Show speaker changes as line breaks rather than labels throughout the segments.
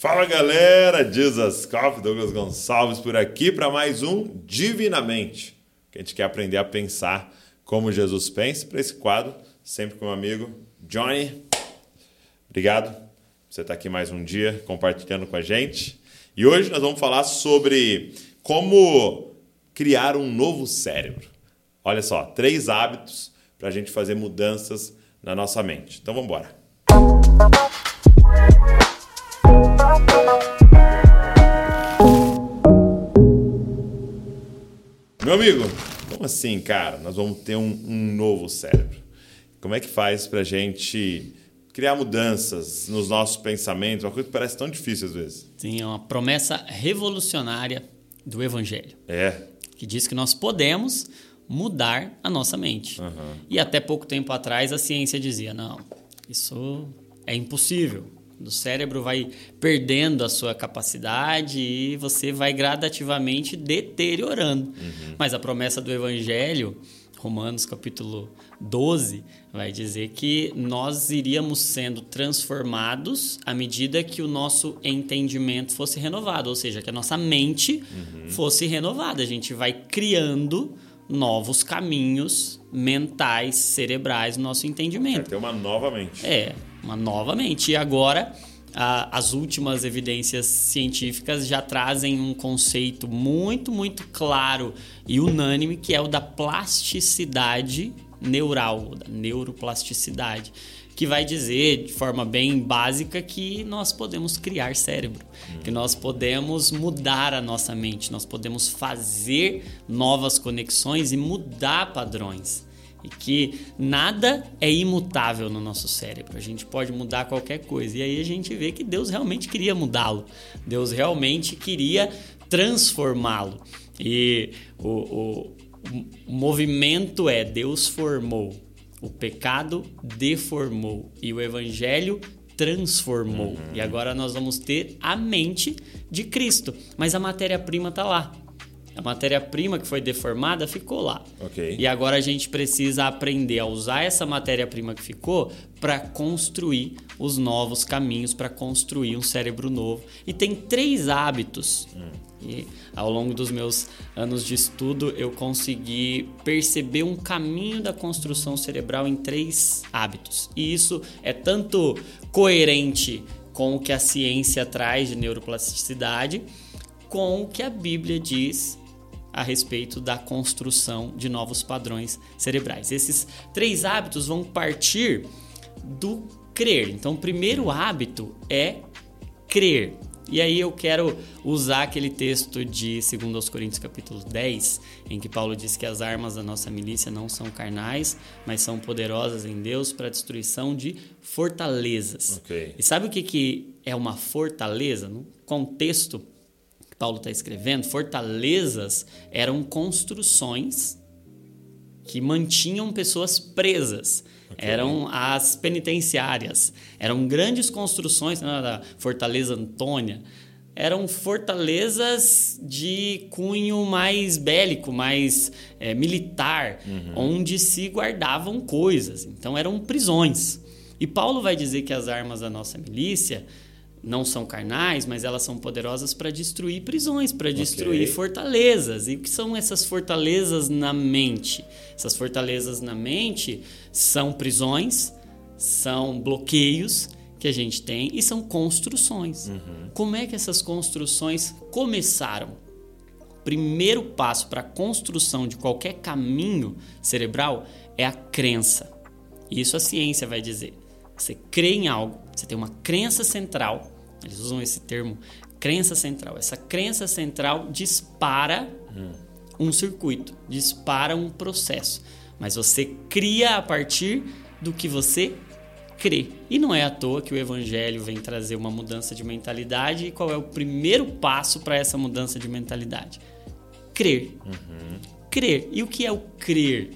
Fala galera, Jesus Coffee, Douglas Gonçalves por aqui para mais um Divinamente. Que a gente quer aprender a pensar como Jesus pensa. Para esse quadro, sempre com o amigo Johnny. Obrigado por você estar aqui mais um dia compartilhando com a gente. E hoje nós vamos falar sobre como criar um novo cérebro. Olha só, três hábitos para a gente fazer mudanças na nossa mente. Então vamos embora. Meu amigo, como assim, cara? Nós vamos ter um, um novo cérebro. Como é que faz para a gente criar mudanças nos nossos pensamentos? Uma coisa que parece tão difícil às vezes.
Sim, é uma promessa revolucionária do Evangelho.
É.
Que diz que nós podemos mudar a nossa mente. Uhum. E até pouco tempo atrás a ciência dizia: não, isso é impossível. O cérebro vai perdendo a sua capacidade e você vai gradativamente deteriorando. Uhum. Mas a promessa do Evangelho, Romanos capítulo 12, vai dizer que nós iríamos sendo transformados à medida que o nosso entendimento fosse renovado, ou seja, que a nossa mente uhum. fosse renovada. A gente vai criando novos caminhos mentais, cerebrais no nosso entendimento.
Vai ter uma nova mente.
É, uma nova mente. E agora, a, as últimas evidências científicas já trazem um conceito muito, muito claro e unânime, que é o da plasticidade neural, da neuroplasticidade que vai dizer de forma bem básica que nós podemos criar cérebro, uhum. que nós podemos mudar a nossa mente, nós podemos fazer novas conexões e mudar padrões. E que nada é imutável no nosso cérebro. A gente pode mudar qualquer coisa. E aí a gente vê que Deus realmente queria mudá-lo. Deus realmente queria transformá-lo. E o, o, o movimento é: Deus formou o pecado deformou e o evangelho transformou. Uhum. E agora nós vamos ter a mente de Cristo. Mas a matéria-prima está lá. A matéria-prima que foi deformada ficou lá.
Okay.
E agora a gente precisa aprender a usar essa matéria-prima que ficou para construir os novos caminhos, para construir um cérebro novo. E tem três hábitos. Hum e ao longo dos meus anos de estudo, eu consegui perceber um caminho da construção cerebral em três hábitos. E isso é tanto coerente com o que a ciência traz de neuroplasticidade, com o que a Bíblia diz a respeito da construção de novos padrões cerebrais. Esses três hábitos vão partir do crer. Então, o primeiro hábito é crer. E aí eu quero usar aquele texto de 2 Coríntios capítulo 10, em que Paulo diz que as armas da nossa milícia não são carnais, mas são poderosas em Deus para a destruição de fortalezas.
Okay.
E sabe o que, que é uma fortaleza? No contexto Paulo está escrevendo, fortalezas eram construções que mantinham pessoas presas. Okay. Eram as penitenciárias. Eram grandes construções né, da Fortaleza Antônia. Eram fortalezas de cunho mais bélico, mais é, militar, uhum. onde se guardavam coisas. Então eram prisões. E Paulo vai dizer que as armas da nossa milícia não são carnais, mas elas são poderosas para destruir prisões, para destruir okay. fortalezas. E o que são essas fortalezas na mente? Essas fortalezas na mente são prisões, são bloqueios que a gente tem e são construções. Uhum. Como é que essas construções começaram? Primeiro passo para a construção de qualquer caminho cerebral é a crença. Isso a ciência vai dizer. Você crê em algo, você tem uma crença central, eles usam esse termo, crença central. Essa crença central dispara hum. um circuito, dispara um processo. Mas você cria a partir do que você crê. E não é à toa que o evangelho vem trazer uma mudança de mentalidade. E qual é o primeiro passo para essa mudança de mentalidade? Crer. Uhum. Crer. E o que é o crer?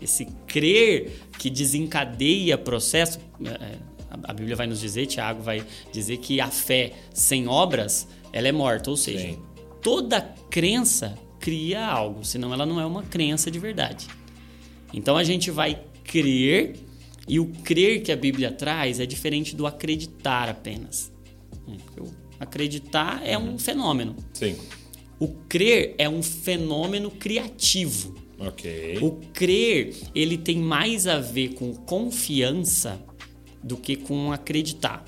Esse crer que desencadeia processo. É, a Bíblia vai nos dizer, Tiago vai dizer que a fé sem obras, ela é morta, ou seja, Sim. toda crença cria algo, senão ela não é uma crença de verdade. Então a gente vai crer e o crer que a Bíblia traz é diferente do acreditar apenas. Eu Acreditar é um fenômeno.
Sim.
O crer é um fenômeno criativo.
Ok.
O crer, ele tem mais a ver com confiança do que com acreditar.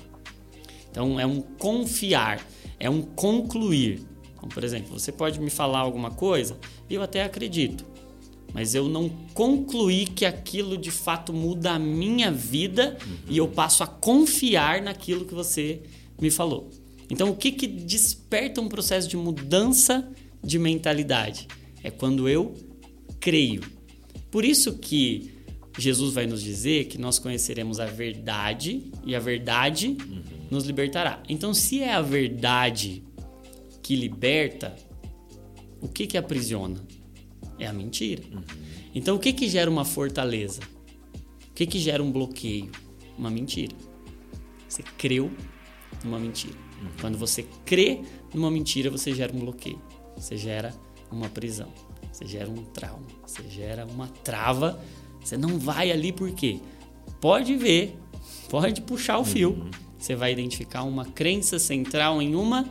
Então, é um confiar, é um concluir. Então, por exemplo, você pode me falar alguma coisa e eu até acredito, mas eu não concluí que aquilo de fato muda a minha vida uhum. e eu passo a confiar naquilo que você me falou. Então, o que, que desperta um processo de mudança de mentalidade? É quando eu creio. Por isso que Jesus vai nos dizer que nós conheceremos a verdade e a verdade uhum. nos libertará. Então, se é a verdade que liberta, o que que aprisiona? É a mentira. Uhum. Então, o que que gera uma fortaleza? O que que gera um bloqueio? Uma mentira. Você creu numa mentira. Uhum. Quando você crê numa mentira, você gera um bloqueio. Você gera uma prisão. Você gera um trauma. Você gera uma trava. Você não vai ali por quê? Pode ver, pode puxar o fio. Uhum. Você vai identificar uma crença central em uma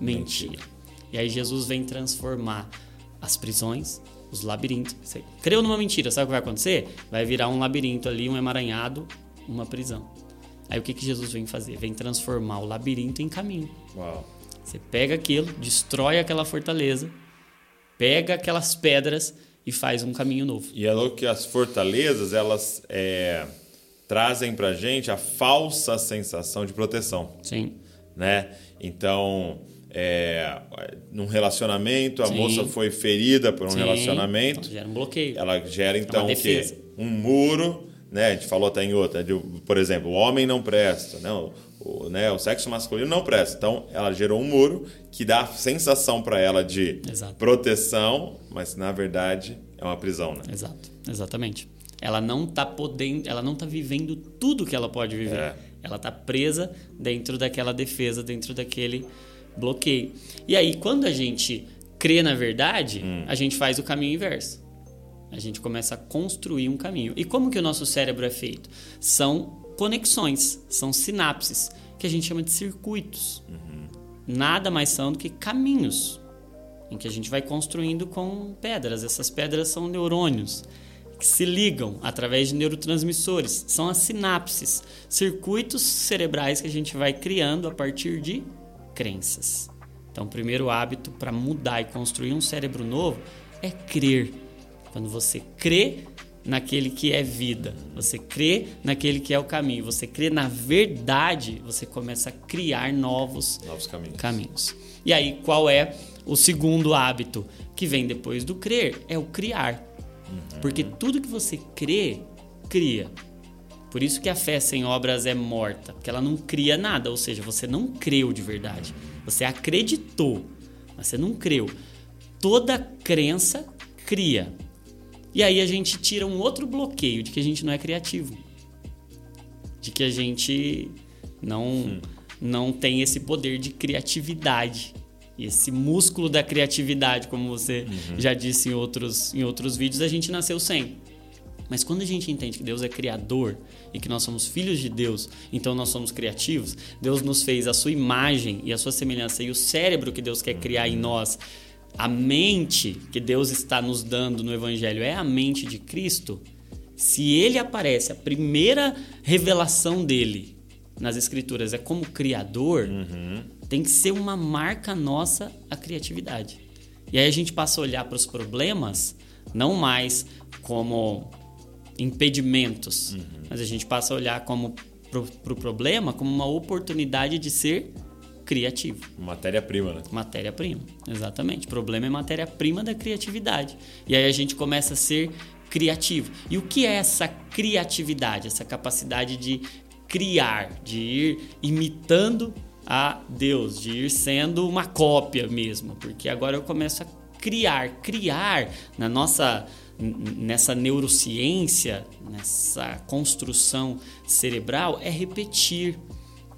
mentira. mentira. E aí Jesus vem transformar as prisões, os labirintos. Você creu numa mentira, sabe o que vai acontecer? Vai virar um labirinto ali, um emaranhado, uma prisão. Aí o que, que Jesus vem fazer? Vem transformar o labirinto em caminho.
Uau.
Você pega aquilo, destrói aquela fortaleza, pega aquelas pedras e faz um caminho novo.
E é louco que as fortalezas, elas é, trazem pra gente a falsa sensação de proteção.
Sim.
Né? Então, é, num relacionamento, a Sim. moça foi ferida por um Sim. relacionamento. Então,
gera um bloqueio.
Ela gera, então, é o quê? Um muro, né? A gente falou até em outra, de, por exemplo, o homem não presta. Né? o, né, o sexo masculino não presta. Então, ela gerou um muro que dá a sensação para ela de Exato. proteção, mas na verdade é uma prisão, né?
Exato, exatamente. Ela não está podendo, ela não tá vivendo tudo que ela pode viver. É. Ela está presa dentro daquela defesa, dentro daquele bloqueio. E aí, quando a gente crê na verdade, hum. a gente faz o caminho inverso. A gente começa a construir um caminho. E como que o nosso cérebro é feito? São conexões, são sinapses, que a gente chama de circuitos. Uhum. Nada mais são do que caminhos em que a gente vai construindo com pedras. Essas pedras são neurônios que se ligam através de neurotransmissores. São as sinapses, circuitos cerebrais que a gente vai criando a partir de crenças. Então, o primeiro hábito para mudar e construir um cérebro novo é crer. Quando você crê, naquele que é vida, você crê naquele que é o caminho, você crê na verdade, você começa a criar novos,
novos caminhos.
caminhos. E aí, qual é o segundo hábito que vem depois do crer? É o criar. Uhum. Porque tudo que você crê, cria. Por isso que a fé sem obras é morta, porque ela não cria nada, ou seja, você não creu de verdade. Você acreditou, mas você não creu. Toda crença cria. E aí a gente tira um outro bloqueio de que a gente não é criativo. De que a gente não, hum. não tem esse poder de criatividade. Esse músculo da criatividade, como você uhum. já disse em outros, em outros vídeos, a gente nasceu sem. Mas quando a gente entende que Deus é criador e que nós somos filhos de Deus, então nós somos criativos, Deus nos fez a sua imagem e a sua semelhança e o cérebro que Deus quer criar em uhum. nós a mente que Deus está nos dando no Evangelho é a mente de Cristo, se ele aparece, a primeira revelação dele nas Escrituras é como Criador, uhum. tem que ser uma marca nossa a criatividade. E aí a gente passa a olhar para os problemas não mais como impedimentos, uhum. mas a gente passa a olhar como para o pro problema como uma oportunidade de ser criativo.
Matéria-prima, né?
Matéria-prima, exatamente. O problema é matéria-prima da criatividade. E aí a gente começa a ser criativo. E o que é essa criatividade? Essa capacidade de criar, de ir imitando a Deus, de ir sendo uma cópia mesmo, porque agora eu começo a criar, criar na nossa nessa neurociência, nessa construção cerebral é repetir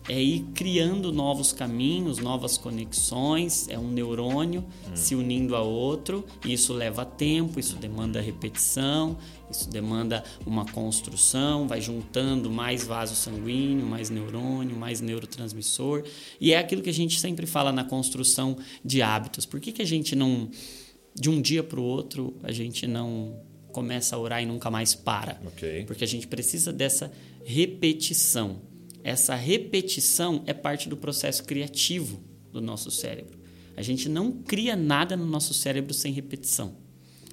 é ir criando novos caminhos, novas conexões, é um neurônio hum. se unindo a outro, e isso leva tempo, isso demanda repetição, isso demanda uma construção, vai juntando mais vaso sanguíneo, mais neurônio, mais neurotransmissor, e é aquilo que a gente sempre fala na construção de hábitos. Por que, que a gente não, de um dia para o outro, a gente não começa a orar e nunca mais para?
Okay.
Porque a gente precisa dessa repetição essa repetição é parte do processo criativo do nosso cérebro. A gente não cria nada no nosso cérebro sem repetição.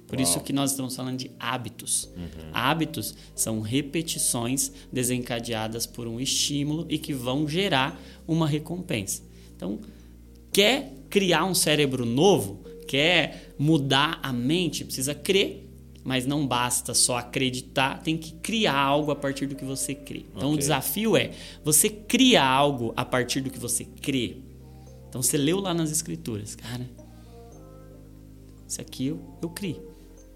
Por Uau. isso que nós estamos falando de hábitos. Uhum. Hábitos são repetições desencadeadas por um estímulo e que vão gerar uma recompensa. Então, quer criar um cérebro novo, quer mudar a mente, precisa crer mas não basta só acreditar, tem que criar algo a partir do que você crê. Então okay. o desafio é você cria algo a partir do que você crê. Então você leu lá nas escrituras, cara, isso aqui eu, eu crio,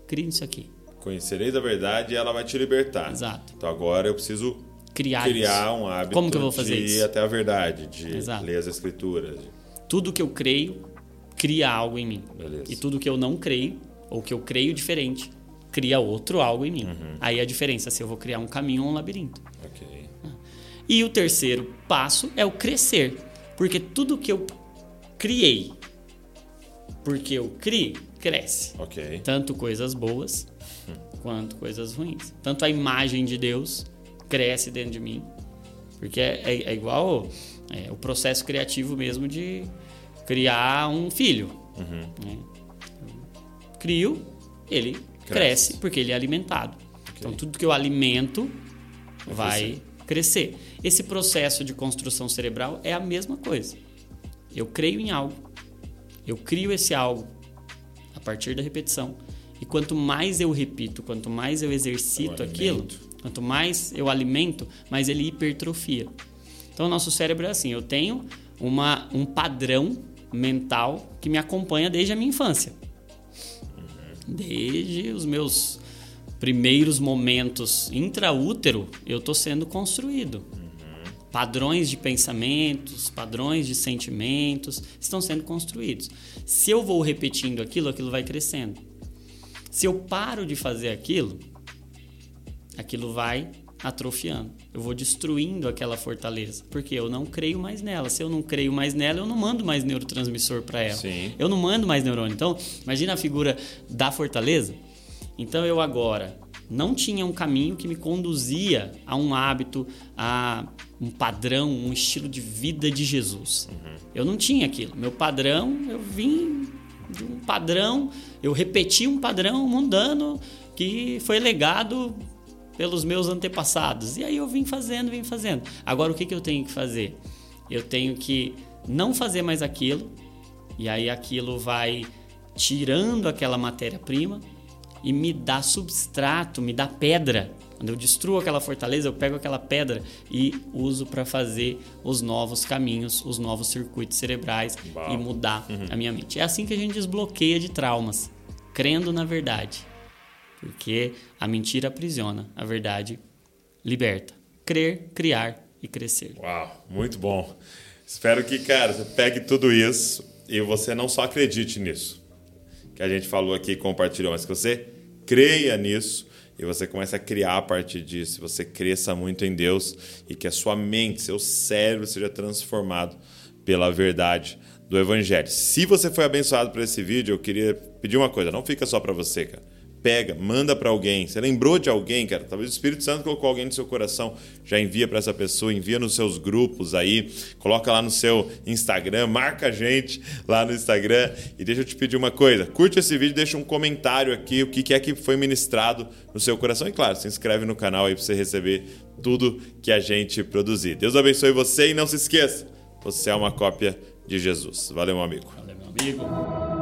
crio isso aqui.
Conhecereis a verdade e ela vai te libertar.
Exato.
Então agora eu preciso criar, criar um hábito
Como que eu vou fazer
de
ir
até a verdade, de Exato. ler as escrituras.
Tudo que eu creio cria algo em mim.
Beleza.
E tudo que eu não creio, ou que eu creio diferente, cria outro algo em mim.
Uhum.
Aí a diferença é se eu vou criar um caminho ou um labirinto.
Okay.
E o terceiro passo é o crescer. Porque tudo que eu criei, porque eu crio, cresce.
Okay.
Tanto coisas boas quanto coisas ruins. Tanto a imagem de Deus cresce dentro de mim. Porque é, é, é igual é, o processo criativo mesmo de criar um filho.
Uhum.
Né? Crio, ele cresce, porque ele é alimentado. Okay. Então, tudo que eu alimento vai crescer. crescer. Esse processo de construção cerebral é a mesma coisa. Eu creio em algo, eu crio esse algo a partir da repetição. E quanto mais eu repito, quanto mais eu exercito eu aquilo, quanto mais eu alimento, mais ele hipertrofia. Então, o nosso cérebro é assim: eu tenho uma, um padrão mental que me acompanha desde a minha infância desde os meus primeiros momentos intraútero, eu estou sendo construído. Uhum. Padrões de pensamentos, padrões de sentimentos estão sendo construídos. Se eu vou repetindo aquilo, aquilo vai crescendo. Se eu paro de fazer aquilo, aquilo vai atrofiando. Eu vou destruindo aquela fortaleza, porque eu não creio mais nela. Se eu não creio mais nela, eu não mando mais neurotransmissor para ela.
Sim.
Eu não mando mais neurônio. Então, imagina a figura da fortaleza. Então eu agora não tinha um caminho que me conduzia a um hábito, a um padrão, um estilo de vida de Jesus. Uhum. Eu não tinha aquilo. Meu padrão, eu vim de um padrão, eu repeti um padrão mundano que foi legado pelos meus antepassados. E aí eu vim fazendo, vim fazendo. Agora o que, que eu tenho que fazer? Eu tenho que não fazer mais aquilo, e aí aquilo vai tirando aquela matéria-prima e me dá substrato, me dá pedra. Quando eu destruo aquela fortaleza, eu pego aquela pedra e uso para fazer os novos caminhos, os novos circuitos cerebrais Uau. e mudar uhum. a minha mente. É assim que a gente desbloqueia de traumas, crendo na verdade. Porque a mentira aprisiona, a verdade liberta. Crer, criar e crescer.
Uau, muito bom. Espero que, cara, você pegue tudo isso e você não só acredite nisso, que a gente falou aqui e compartilhou, mas que você creia nisso e você começa a criar a partir disso, você cresça muito em Deus e que a sua mente, seu cérebro seja transformado pela verdade do Evangelho. Se você foi abençoado por esse vídeo, eu queria pedir uma coisa: não fica só para você, cara pega, manda para alguém. Você lembrou de alguém, cara? Talvez o Espírito Santo colocou alguém no seu coração, já envia para essa pessoa, envia nos seus grupos aí, coloca lá no seu Instagram, marca a gente lá no Instagram e deixa eu te pedir uma coisa. Curte esse vídeo, deixa um comentário aqui, o que é que foi ministrado no seu coração e claro, se inscreve no canal aí para você receber tudo que a gente produzir. Deus abençoe você e não se esqueça, você é uma cópia de Jesus. Valeu, meu amigo.
Valeu, meu amigo.